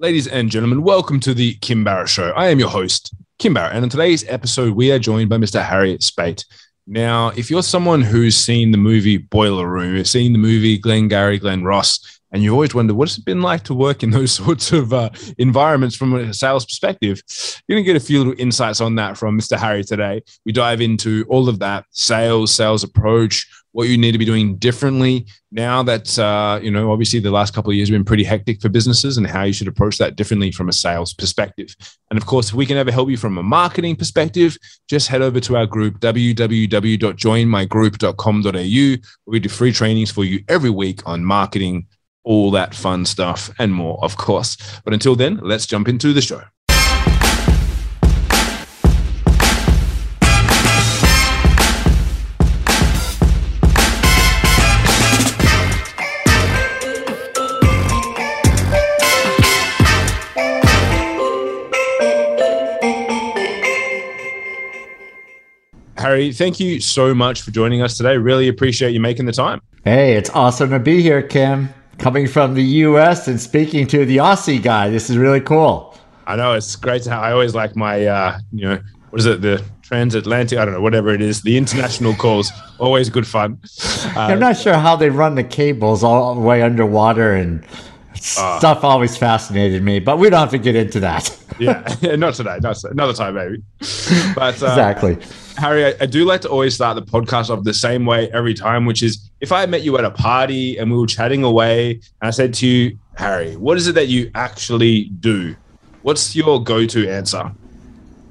Ladies and gentlemen, welcome to the Kim Barrett Show. I am your host, Kim Barrett, and in today's episode, we are joined by Mr. Harry Spaight. Now, if you're someone who's seen the movie Boiler Room, seen the movie Glengarry Glen Ross, and you always wonder what's it been like to work in those sorts of uh, environments from a sales perspective. You're going to get a few little insights on that from Mr. Harry today. We dive into all of that sales, sales approach, what you need to be doing differently. Now that uh, you know obviously the last couple of years have been pretty hectic for businesses and how you should approach that differently from a sales perspective. And of course if we can ever help you from a marketing perspective just head over to our group www.joinmygroup.com.au we do free trainings for you every week on marketing all that fun stuff and more of course. But until then let's jump into the show Harry, thank you so much for joining us today. Really appreciate you making the time. Hey, it's awesome to be here, Kim. Coming from the US and speaking to the Aussie guy. This is really cool. I know it's great to have. I always like my, uh, you know, what is it? The transatlantic, I don't know, whatever it is, the international calls, always good fun. Uh, I'm not sure how they run the cables all the way underwater and uh, stuff always fascinated me, but we don't have to get into that. yeah, not today, not another time, maybe. But uh, exactly. Harry, I, I, do like to always start the podcast off the same way every time, which is if I met you at a party and we were chatting away, and I said to you, Harry, what is it that you actually do? What's your go-to answer?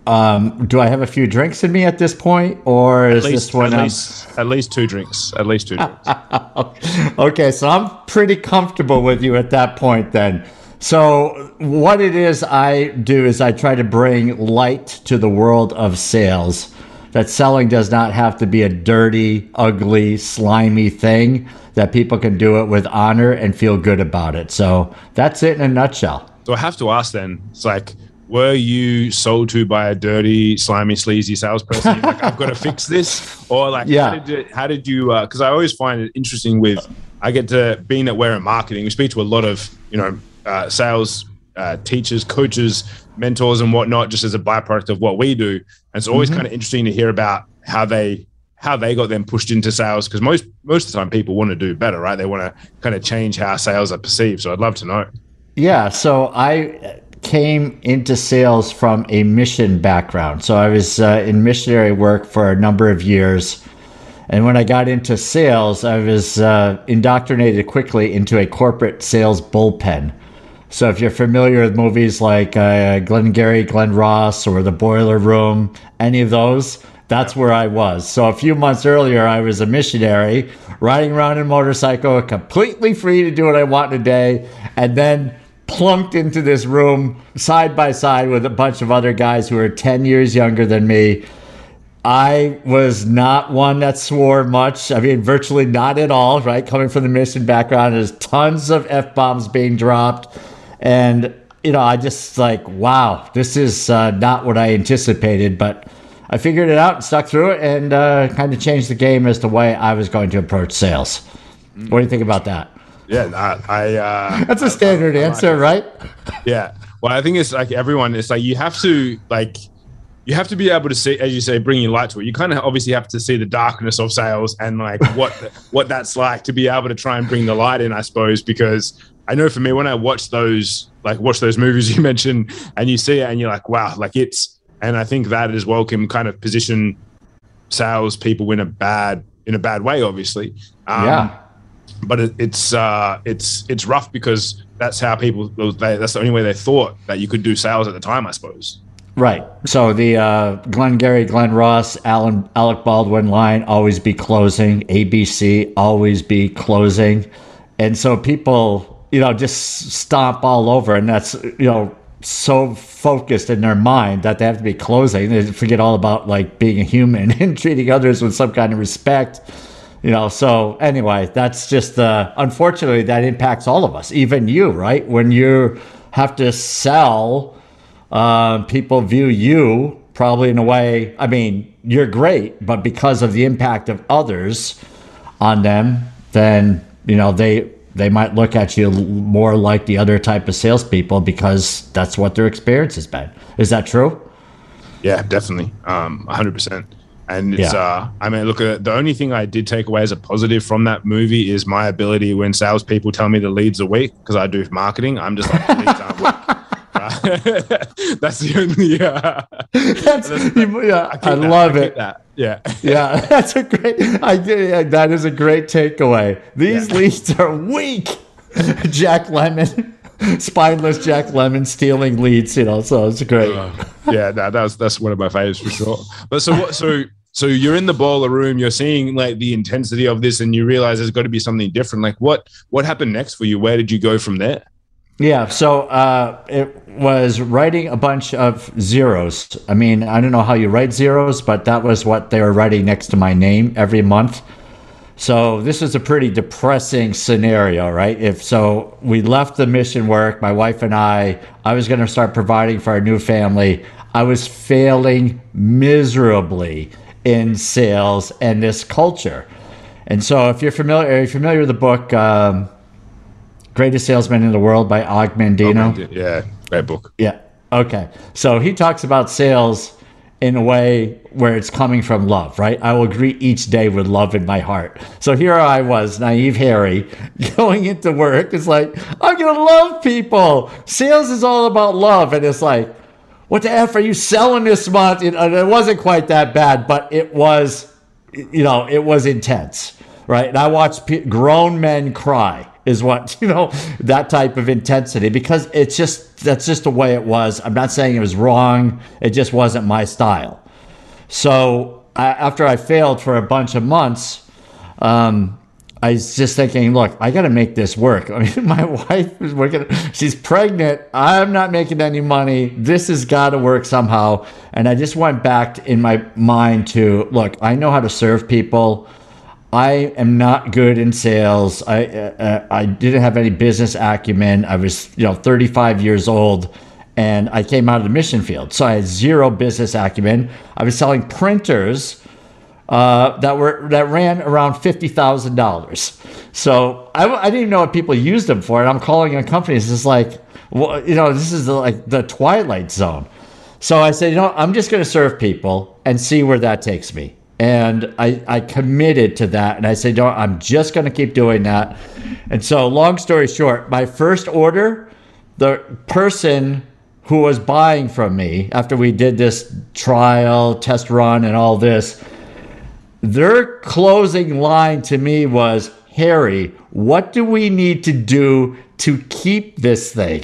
Um, do I have a few drinks in me at this point, or at is least, this one at least, at least two drinks? At least two drinks. okay, so I'm pretty comfortable with you at that point then. So what it is I do is I try to bring light to the world of sales that selling does not have to be a dirty, ugly, slimy thing, that people can do it with honor and feel good about it. So that's it in a nutshell. So I have to ask then, it's like, were you sold to by a dirty, slimy, sleazy salesperson? like, I've got to fix this, or like, yeah. how did you? How did you? Because uh, I always find it interesting with, I get to being that we're in marketing. We speak to a lot of you know uh, sales uh, teachers, coaches, mentors, and whatnot, just as a byproduct of what we do. And it's always mm-hmm. kind of interesting to hear about how they how they got them pushed into sales because most most of the time people want to do better, right? They want to kind of change how sales are perceived. So I'd love to know. Yeah. So I came into sales from a mission background. So I was uh, in missionary work for a number of years. And when I got into sales, I was uh, indoctrinated quickly into a corporate sales bullpen. So if you're familiar with movies like uh, Glengarry, Glen Ross, or The Boiler Room, any of those, that's where I was. So a few months earlier, I was a missionary riding around in a motorcycle, completely free to do what I want today, and then plunked into this room side by side with a bunch of other guys who are 10 years younger than me. I was not one that swore much. I mean, virtually not at all, right? Coming from the mission background, there's tons of F bombs being dropped and, you know, I just like, wow, this is uh, not what I anticipated, but I figured it out and stuck through it and uh, kind of changed the game as the way I was going to approach sales. What do you think about that? Yeah, I. I uh, That's a standard I, I, answer, right? Yeah. Well, I think it's like everyone. It's like you have to like you have to be able to see, as you say, bring your light to it. You kind of obviously have to see the darkness of sales and like what what that's like to be able to try and bring the light in, I suppose, because I know for me when I watch those like watch those movies you mentioned and you see it and you're like, wow, like it's and I think that as well can kind of position sales people in a bad in a bad way, obviously. Um, yeah. But it, it's uh, it's it's rough because that's how people they, that's the only way they thought that you could do sales at the time, I suppose. Right. So the uh, Glengarry, Glen Ross, Alan, Alec Baldwin line always be closing. ABC always be closing, and so people you know, just stomp all over. And that's, you know, so focused in their mind that they have to be closing. They forget all about like being a human and treating others with some kind of respect. You know, so anyway, that's just uh, unfortunately that impacts all of us, even you, right? When you have to sell, uh, people view you probably in a way. I mean, you're great, but because of the impact of others on them, then you know they they might look at you more like the other type of salespeople because that's what their experience has been. Is that true? Yeah, definitely. Um, 100%. And it's, yeah. uh, I mean, look, uh, the only thing I did take away as a positive from that movie is my ability when salespeople tell me the leads are weak because I do marketing. I'm just like, the leads aren't weak. that's the only. Uh, that's, yeah. I, I love I it. That. Yeah, yeah. That's a great. I yeah, that is a great takeaway. These yeah. leads are weak. Jack Lemmon, spineless Jack Lemmon stealing leads. You know, so it's great. Uh, yeah, that, that's that's one of my favorites for sure. But so what? So so you're in the boiler room. You're seeing like the intensity of this, and you realize there's got to be something different. Like what? What happened next for you? Where did you go from there? Yeah, so uh, it was writing a bunch of zeros. I mean, I don't know how you write zeros, but that was what they were writing next to my name every month. So this is a pretty depressing scenario, right? If so, we left the mission work, my wife and I. I was going to start providing for our new family. I was failing miserably in sales and this culture. And so, if you're familiar, are you familiar with the book? Um, Greatest Salesman in the World by Og Mandino. yeah, great book. Yeah. Okay. So he talks about sales in a way where it's coming from love, right? I will greet each day with love in my heart. So here I was, naive Harry, going into work. It's like, I'm going to love people. Sales is all about love. And it's like, what the F are you selling this month? And it wasn't quite that bad, but it was, you know, it was intense, right? And I watched grown men cry is what you know that type of intensity because it's just that's just the way it was i'm not saying it was wrong it just wasn't my style so I, after i failed for a bunch of months um, I was just thinking, look, I got to make this work. I mean, my wife is working; she's pregnant. I'm not making any money. This has got to work somehow. And I just went back in my mind to look. I know how to serve people. I am not good in sales. I uh, uh, I didn't have any business acumen. I was you know 35 years old, and I came out of the mission field, so I had zero business acumen. I was selling printers uh, that were that ran around fifty thousand dollars. So I, I didn't even know what people used them for, and I'm calling on companies. It's like, well, you know, this is the, like the twilight zone. So I said, you know, I'm just going to serve people and see where that takes me and I, I committed to that and i said no i'm just going to keep doing that and so long story short my first order the person who was buying from me after we did this trial test run and all this their closing line to me was harry what do we need to do to keep this thing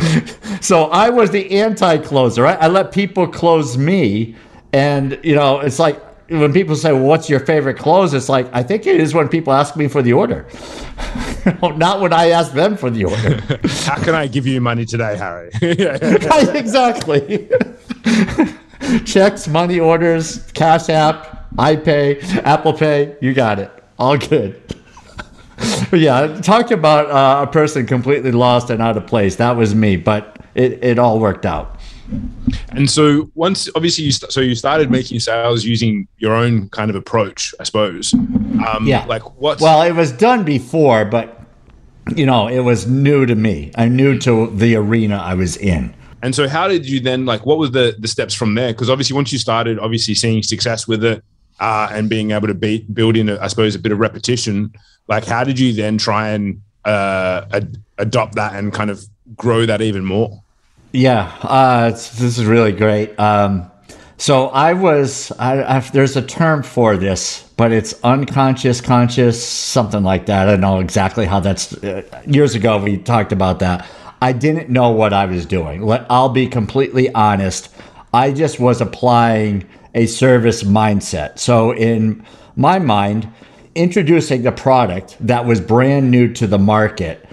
so i was the anti-closer right? i let people close me and you know it's like when people say, well, "What's your favorite clothes?" It's like I think it is when people ask me for the order, not when I ask them for the order. How can I give you money today, Harry? exactly. Checks, money orders, Cash App, iPay, Apple Pay. You got it. All good. but yeah, talk about uh, a person completely lost and out of place. That was me, but it, it all worked out. And so once, obviously, you st- so you started making sales using your own kind of approach, I suppose. Um, yeah. Like what? Well, it was done before, but you know, it was new to me. I'm new to the arena I was in. And so, how did you then like? What was the the steps from there? Because obviously, once you started, obviously seeing success with it uh, and being able to be, build in, I suppose, a bit of repetition. Like, how did you then try and uh, ad- adopt that and kind of grow that even more? Yeah, uh, this is really great. Um, so I was, I, I, there's a term for this, but it's unconscious, conscious, something like that. I don't know exactly how that's. Uh, years ago, we talked about that. I didn't know what I was doing. I'll be completely honest. I just was applying a service mindset. So in my mind, introducing the product that was brand new to the market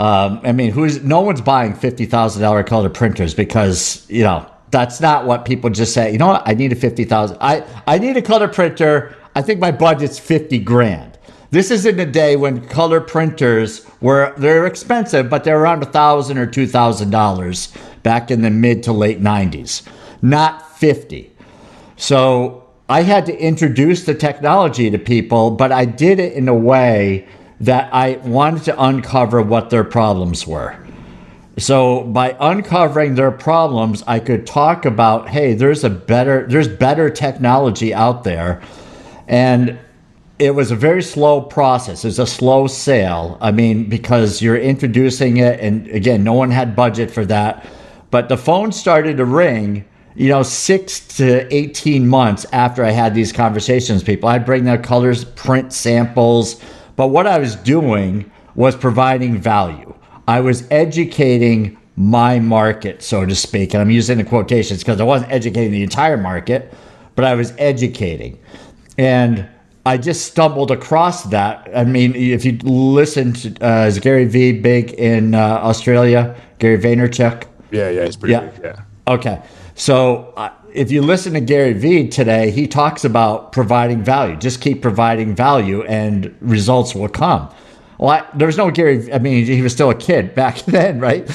um, I mean, who's no one's buying fifty thousand dollar color printers because you know that's not what people just say. You know what? I need a fifty thousand. I I need a color printer. I think my budget's fifty grand. This is in a day when color printers were they're expensive, but they're around a thousand or two thousand dollars back in the mid to late nineties, not fifty. So I had to introduce the technology to people, but I did it in a way that I wanted to uncover what their problems were. So by uncovering their problems, I could talk about, hey, there's a better there's better technology out there. And it was a very slow process. It's a slow sale. I mean, because you're introducing it and again, no one had budget for that. But the phone started to ring you know, six to 18 months after I had these conversations, people, I'd bring their colors, print samples. But what I was doing was providing value. I was educating my market, so to speak. And I'm using the quotations because I wasn't educating the entire market, but I was educating. And I just stumbled across that. I mean, if you listen to uh, is Gary Vee big in uh, Australia? Gary Vaynerchuk. Yeah, yeah, it's pretty yeah. big. Yeah. Okay. So uh, if you listen to Gary Vee today, he talks about providing value. Just keep providing value, and results will come. Well, I, there was no Gary. I mean, he was still a kid back then, right?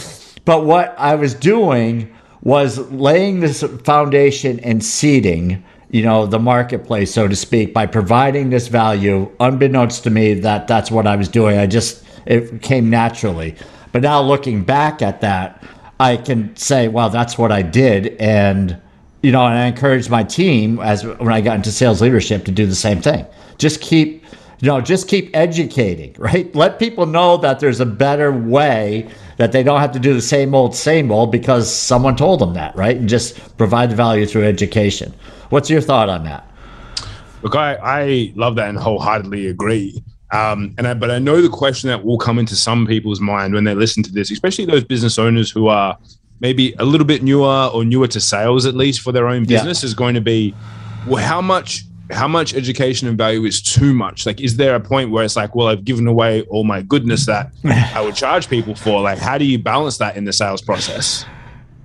But what I was doing was laying this foundation and seeding, you know, the marketplace, so to speak, by providing this value. Unbeknownst to me, that that's what I was doing. I just it came naturally. But now looking back at that, I can say, well, that's what I did. And, you know, and I encouraged my team as when I got into sales leadership to do the same thing. Just keep, you know, just keep educating, right? Let people know that there's a better way that they don't have to do the same old, same old because someone told them that, right? And just provide the value through education. What's your thought on that? Look, I, I love that and wholeheartedly agree. Um, and I, but I know the question that will come into some people's mind when they listen to this, especially those business owners who are maybe a little bit newer or newer to sales, at least for their own business, yeah. is going to be, well, how much how much education and value is too much? Like, is there a point where it's like, well, I've given away all my goodness that I would charge people for? Like, how do you balance that in the sales process?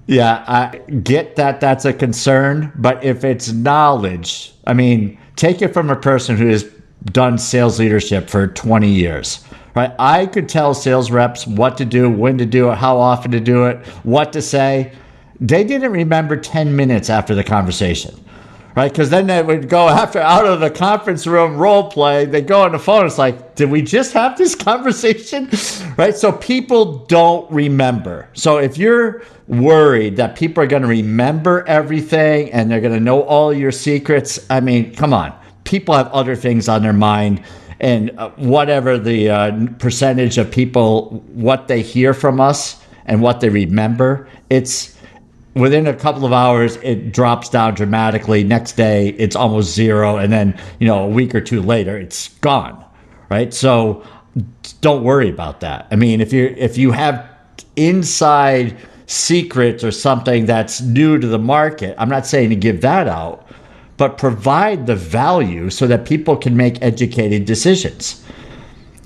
Yeah, I get that that's a concern, but if it's knowledge, I mean, take it from a person who is done sales leadership for 20 years. Right? I could tell sales reps what to do, when to do it, how often to do it, what to say. They didn't remember 10 minutes after the conversation. Right? Because then they would go after out of the conference room role play, they go on the phone. It's like, did we just have this conversation? right? So people don't remember. So if you're worried that people are going to remember everything and they're going to know all your secrets, I mean, come on people have other things on their mind and uh, whatever the uh, percentage of people what they hear from us and what they remember it's within a couple of hours it drops down dramatically. Next day it's almost zero and then you know a week or two later it's gone right? So don't worry about that. I mean if you if you have inside secrets or something that's new to the market i'm not saying to give that out but provide the value so that people can make educated decisions.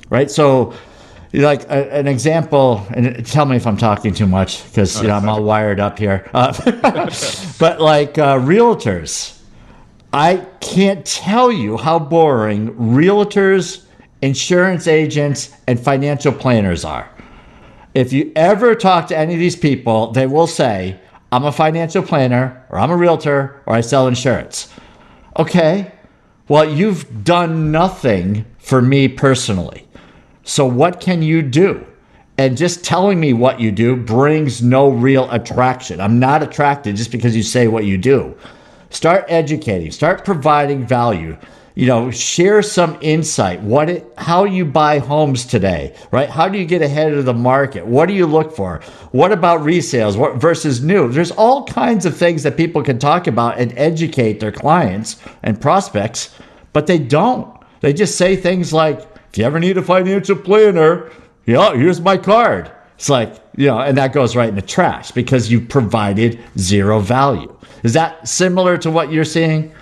Right? So, like a, an example, and tell me if I'm talking too much because you know I'm all wired up here. Uh, but like uh, realtors, I can't tell you how boring realtors, insurance agents, and financial planners are. If you ever talk to any of these people, they will say, I'm a financial planner, or I'm a realtor, or I sell insurance. Okay, well, you've done nothing for me personally. So, what can you do? And just telling me what you do brings no real attraction. I'm not attracted just because you say what you do. Start educating, start providing value you know share some insight. What it, how you buy homes today right? How do you get ahead of the market? What do you look for? What about resales? What versus new? There's all kinds of things that people can talk about and educate their clients and prospects but they don't. They just say things like if you ever need a financial planner yeah here's my card. It's like you know and that goes right in the trash because you provided zero value. Is that similar to what you're seeing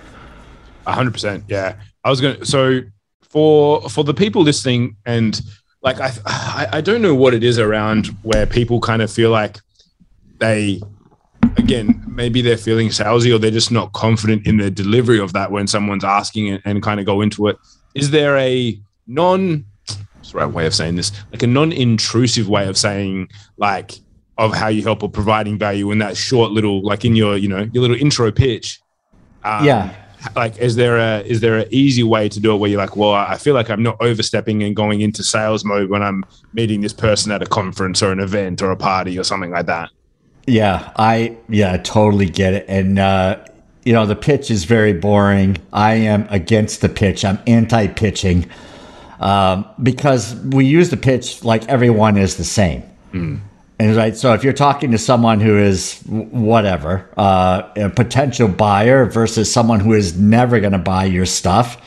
hundred percent. Yeah, I was going to. So for for the people listening, and like I, I, I don't know what it is around where people kind of feel like they, again, maybe they're feeling salesy or they're just not confident in the delivery of that when someone's asking and, and kind of go into it. Is there a non the right way of saying this? Like a non-intrusive way of saying like of how you help or providing value in that short little like in your you know your little intro pitch um, yeah like is there a is there an easy way to do it where you're like well i feel like i'm not overstepping and going into sales mode when i'm meeting this person at a conference or an event or a party or something like that? Yeah i yeah totally get it. And uh you know the pitch is very boring. I am against the pitch. I'm anti-pitching um, because we use the pitch like everyone is the same. Mm. And right, so if you're talking to someone who is whatever, uh, a potential buyer versus someone who is never going to buy your stuff,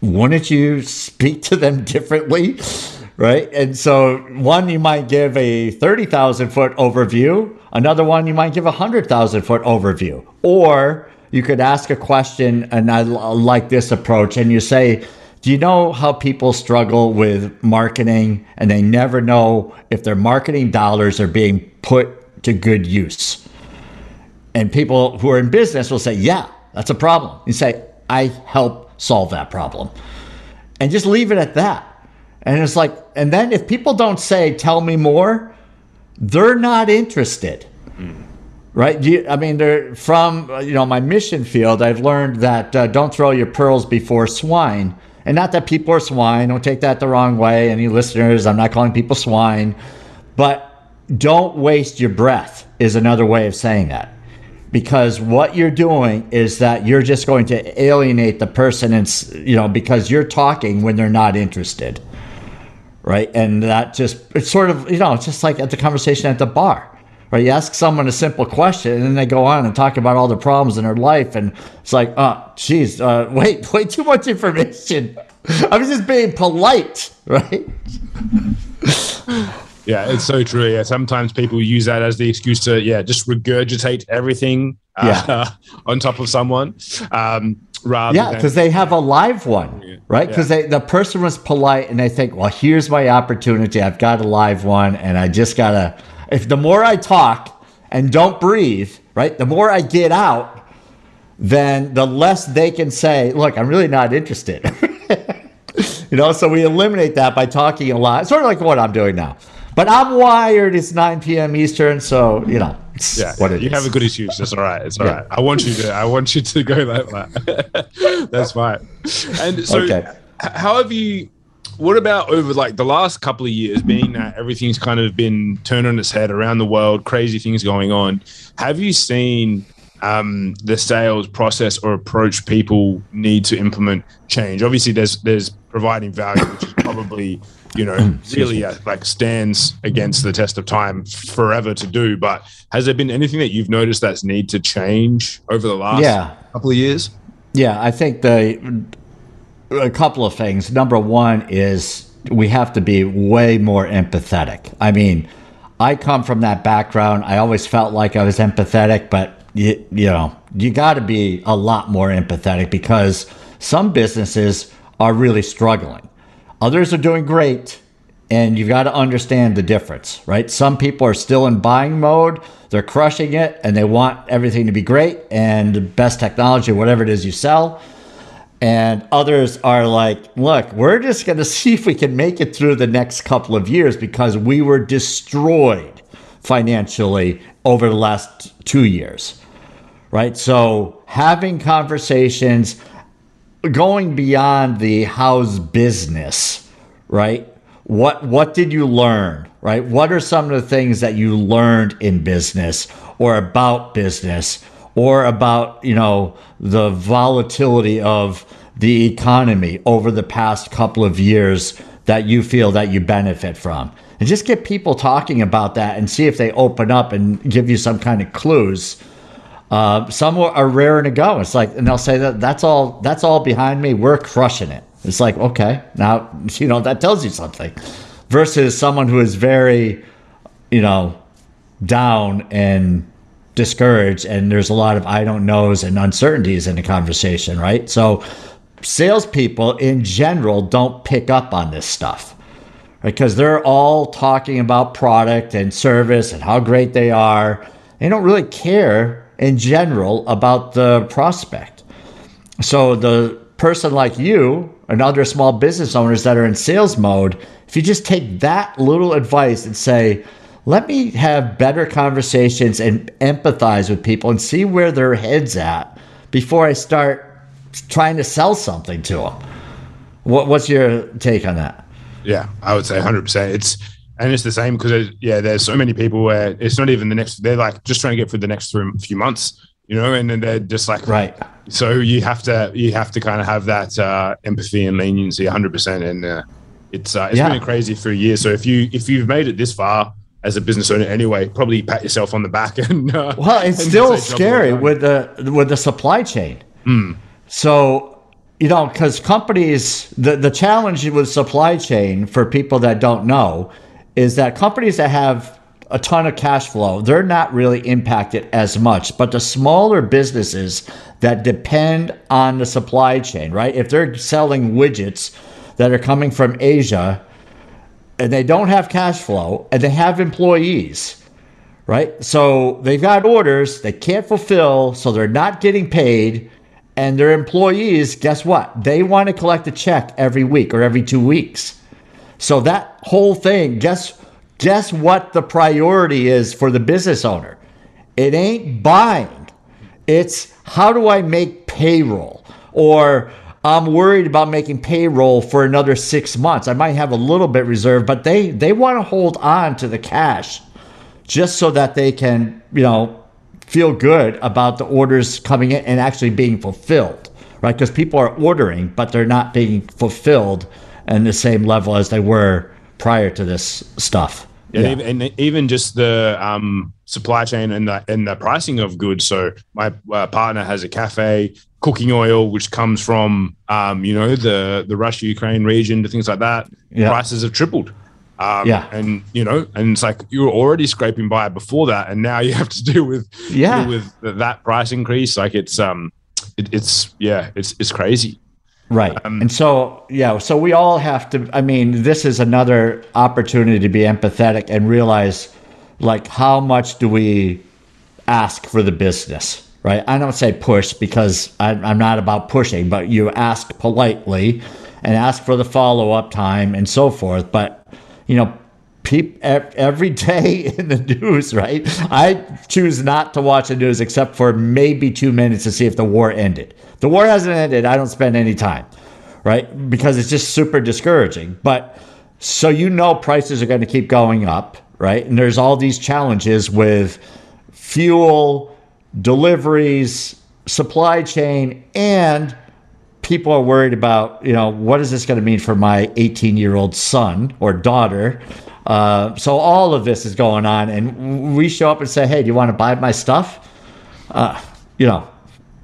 wouldn't you speak to them differently? Right. And so one, you might give a 30,000 foot overview. Another one, you might give a 100,000 foot overview. Or you could ask a question, and I like this approach, and you say, do you know how people struggle with marketing and they never know if their marketing dollars are being put to good use? And people who are in business will say, Yeah, that's a problem. You say, I help solve that problem. And just leave it at that. And it's like, and then if people don't say, Tell me more, they're not interested. Mm. Right? You, I mean, they're from you know my mission field. I've learned that uh, don't throw your pearls before swine and not that people are swine, don't take that the wrong way. Any listeners, I'm not calling people swine, but don't waste your breath is another way of saying that. Because what you're doing is that you're just going to alienate the person, and you know, because you're talking when they're not interested, right? And that just it's sort of you know, it's just like at the conversation at the bar or you ask someone a simple question and then they go on and talk about all the problems in their life and it's like oh geez uh, wait way too much information. I was just being polite right? Yeah it's so true yeah. Sometimes people use that as the excuse to yeah just regurgitate everything uh, yeah. on top of someone um, rather yeah because they have a live one right? Because yeah. the person was polite and they think well here's my opportunity. I've got a live one and i just gotta if the more I talk and don't breathe, right, the more I get out, then the less they can say, look, I'm really not interested. you know, so we eliminate that by talking a lot. Sort of like what I'm doing now. But I'm wired. It's 9 p.m. Eastern, so you know. yeah, what it you is. have a good excuse. That's all right. It's all yeah. right. I want you to. I want you to go like that. That's fine. And so, okay. how have you? What about over like the last couple of years, being that everything's kind of been turned on its head around the world, crazy things going on? Have you seen um, the sales process or approach people need to implement change? Obviously, there's there's providing value, which is probably you know really uh, like stands against the test of time forever to do. But has there been anything that you've noticed that's need to change over the last yeah. couple of years? Yeah, I think the a couple of things. Number one is we have to be way more empathetic. I mean, I come from that background. I always felt like I was empathetic, but you, you know, you got to be a lot more empathetic because some businesses are really struggling. Others are doing great, and you've got to understand the difference, right? Some people are still in buying mode, they're crushing it, and they want everything to be great and the best technology, whatever it is you sell and others are like, look, we're just going to see if we can make it through the next couple of years because we were destroyed financially over the last two years. Right. So having conversations going beyond the house business, right? What what did you learn? Right? What are some of the things that you learned in business or about business? Or about you know the volatility of the economy over the past couple of years that you feel that you benefit from. And just get people talking about that and see if they open up and give you some kind of clues. Uh, some are raring to go. It's like and they'll say that that's all that's all behind me. We're crushing it. It's like okay now you know that tells you something. Versus someone who is very you know down and discouraged and there's a lot of I don't knows and uncertainties in the conversation, right? So salespeople in general don't pick up on this stuff because they're all talking about product and service and how great they are. They don't really care in general about the prospect. So the person like you and other small business owners that are in sales mode, if you just take that little advice and say, let me have better conversations and empathize with people and see where their heads at before I start trying to sell something to them. What, what's your take on that? Yeah, I would say 100%. It's and it's the same because yeah, there's so many people where it's not even the next. They're like just trying to get through the next few months, you know, and then they're just like right. So you have to you have to kind of have that uh, empathy and leniency 100, percent and uh, it's uh, it's yeah. been crazy for a year. So if you if you've made it this far as a business owner anyway, probably pat yourself on the back and uh, well, it's still scary with the with the supply chain. Mm. So you know, because companies, the, the challenge with supply chain for people that don't know is that companies that have a ton of cash flow, they're not really impacted as much. But the smaller businesses that depend on the supply chain, right? If they're selling widgets that are coming from Asia and they don't have cash flow and they have employees, right? So they've got orders they can't fulfill, so they're not getting paid. And their employees, guess what? They want to collect a check every week or every two weeks. So that whole thing, guess guess what the priority is for the business owner? It ain't buying. It's how do I make payroll? Or I'm worried about making payroll for another six months. I might have a little bit reserved, but they they want to hold on to the cash just so that they can, you know, feel good about the orders coming in and actually being fulfilled, right? Because people are ordering, but they're not being fulfilled and the same level as they were prior to this stuff. Yeah, yeah. And, and, even just the um, supply chain and the and the pricing of goods. So my uh, partner has a cafe, cooking oil, which comes from um, you know the the Russia Ukraine region, to things like that. Yeah. Prices have tripled. Um, yeah, and you know, and it's like you were already scraping by before that, and now you have to deal with yeah deal with that price increase. Like it's um, it, it's yeah, it's it's crazy. Right. Um, and so, yeah, so we all have to, I mean, this is another opportunity to be empathetic and realize like how much do we ask for the business, right? I don't say push because I, I'm not about pushing, but you ask politely and ask for the follow up time and so forth. But, you know, every day in the news, right? I choose not to watch the news except for maybe two minutes to see if the war ended. The war hasn't ended. I don't spend any time, right? Because it's just super discouraging. But so you know prices are going to keep going up, right? And there's all these challenges with fuel, deliveries, supply chain, and people are worried about, you know, what is this going to mean for my 18 year old son or daughter? Uh, so all of this is going on, and we show up and say, "Hey, do you want to buy my stuff?" Uh, you know,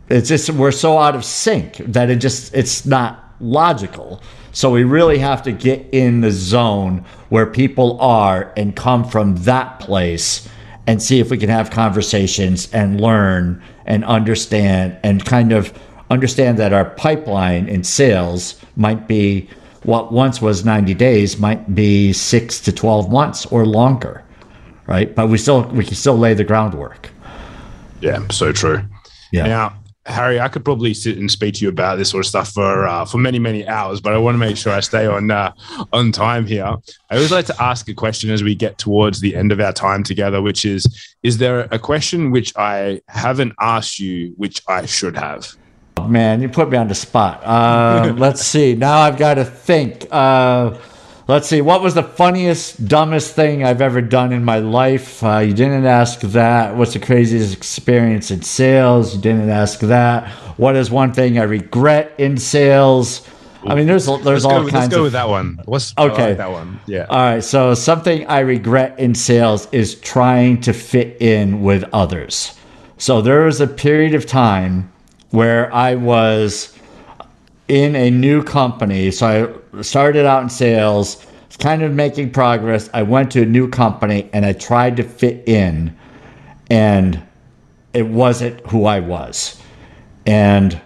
it's just we're so out of sync that it just it's not logical. So we really have to get in the zone where people are and come from that place and see if we can have conversations and learn and understand and kind of understand that our pipeline in sales might be what once was 90 days might be 6 to 12 months or longer right? But we still we can still lay the groundwork. Yeah so true. Yeah. Now Harry, I could probably sit and speak to you about this sort of stuff for uh, for many many hours, but I want to make sure I stay on uh, on time here. I always like to ask a question as we get towards the end of our time together, which is: Is there a question which I haven't asked you, which I should have? Man, you put me on the spot. Uh, let's see. Now I've got to think. Let's see. What was the funniest, dumbest thing I've ever done in my life? Uh, you didn't ask that. What's the craziest experience in sales? You didn't ask that. What is one thing I regret in sales? I mean, there's there's let's all go, kinds. Let's go of, with that one. What's okay? Like that one. Yeah. All right. So something I regret in sales is trying to fit in with others. So there was a period of time where I was in a new company. So I started out in sales, kind of making progress. I went to a new company and I tried to fit in, and it wasn't who I was. And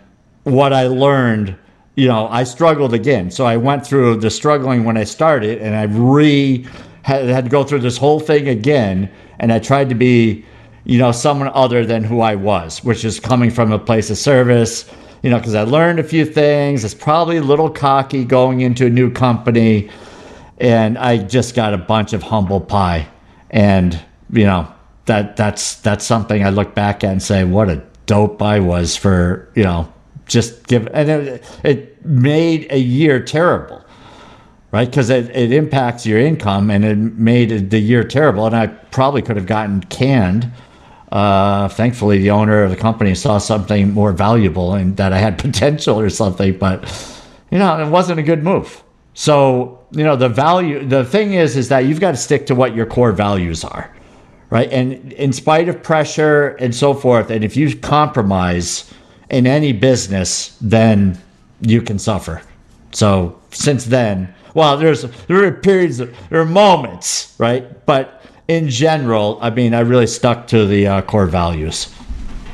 what I learned, you know, I struggled again. So I went through the struggling when I started, and I re had, had to go through this whole thing again. And I tried to be, you know, someone other than who I was, which is coming from a place of service you know, because I learned a few things. It's probably a little cocky going into a new company. And I just got a bunch of humble pie. And, you know, that that's that's something I look back at and say, what a dope I was for, you know, just give, and it, it made a year terrible, right? Because it, it impacts your income and it made the year terrible. And I probably could have gotten canned. Uh, thankfully, the owner of the company saw something more valuable and that I had potential or something, but you know, it wasn't a good move. So, you know, the value, the thing is, is that you've got to stick to what your core values are, right? And in spite of pressure and so forth, and if you compromise in any business, then you can suffer. So since then, well, there's there are periods, there are moments, right? But in general, I mean, I really stuck to the uh, core values.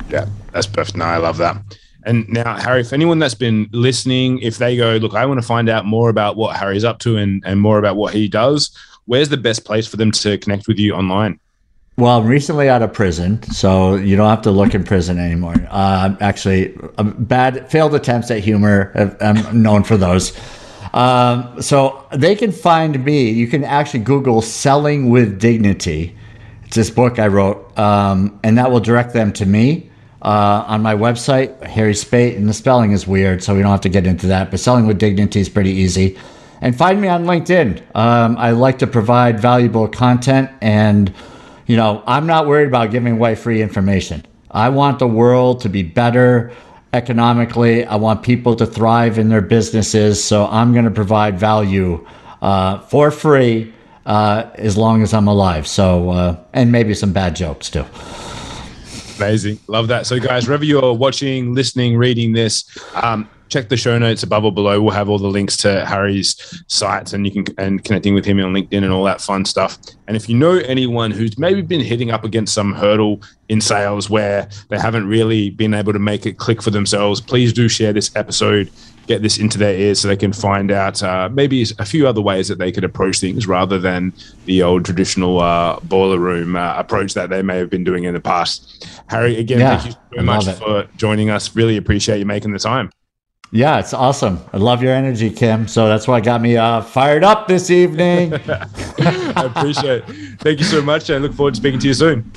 Yeah, that's perfect. No, I love that. And now, Harry, if anyone that's been listening, if they go, look, I want to find out more about what Harry's up to and, and more about what he does, where's the best place for them to connect with you online? Well, I'm recently out of prison, so you don't have to look in prison anymore. Uh, actually, bad failed attempts at humor. I'm known for those. Um, so they can find me. You can actually Google "Selling with Dignity." It's this book I wrote, um, and that will direct them to me uh, on my website, Harry Spaight, and the spelling is weird, so we don't have to get into that. But selling with dignity is pretty easy. And find me on LinkedIn. Um, I like to provide valuable content, and you know, I'm not worried about giving away free information. I want the world to be better economically. I want people to thrive in their businesses, so I'm going to provide value uh, for free uh, as long as I'm alive. So, uh, and maybe some bad jokes too. Amazing. Love that. So, guys, wherever you're watching, listening, reading this, um, check the show notes above or below. We'll have all the links to Harry's sites and you can and connecting with him on LinkedIn and all that fun stuff. And if you know anyone who's maybe been hitting up against some hurdle in sales where they haven't really been able to make it click for themselves, please do share this episode get this into their ears so they can find out uh, maybe a few other ways that they could approach things rather than the old traditional uh, boiler room uh, approach that they may have been doing in the past. Harry, again, yeah, thank you so much for joining us. Really appreciate you making the time. Yeah, it's awesome. I love your energy, Kim. So that's why got me uh, fired up this evening. I appreciate it. Thank you so much. I look forward to speaking to you soon.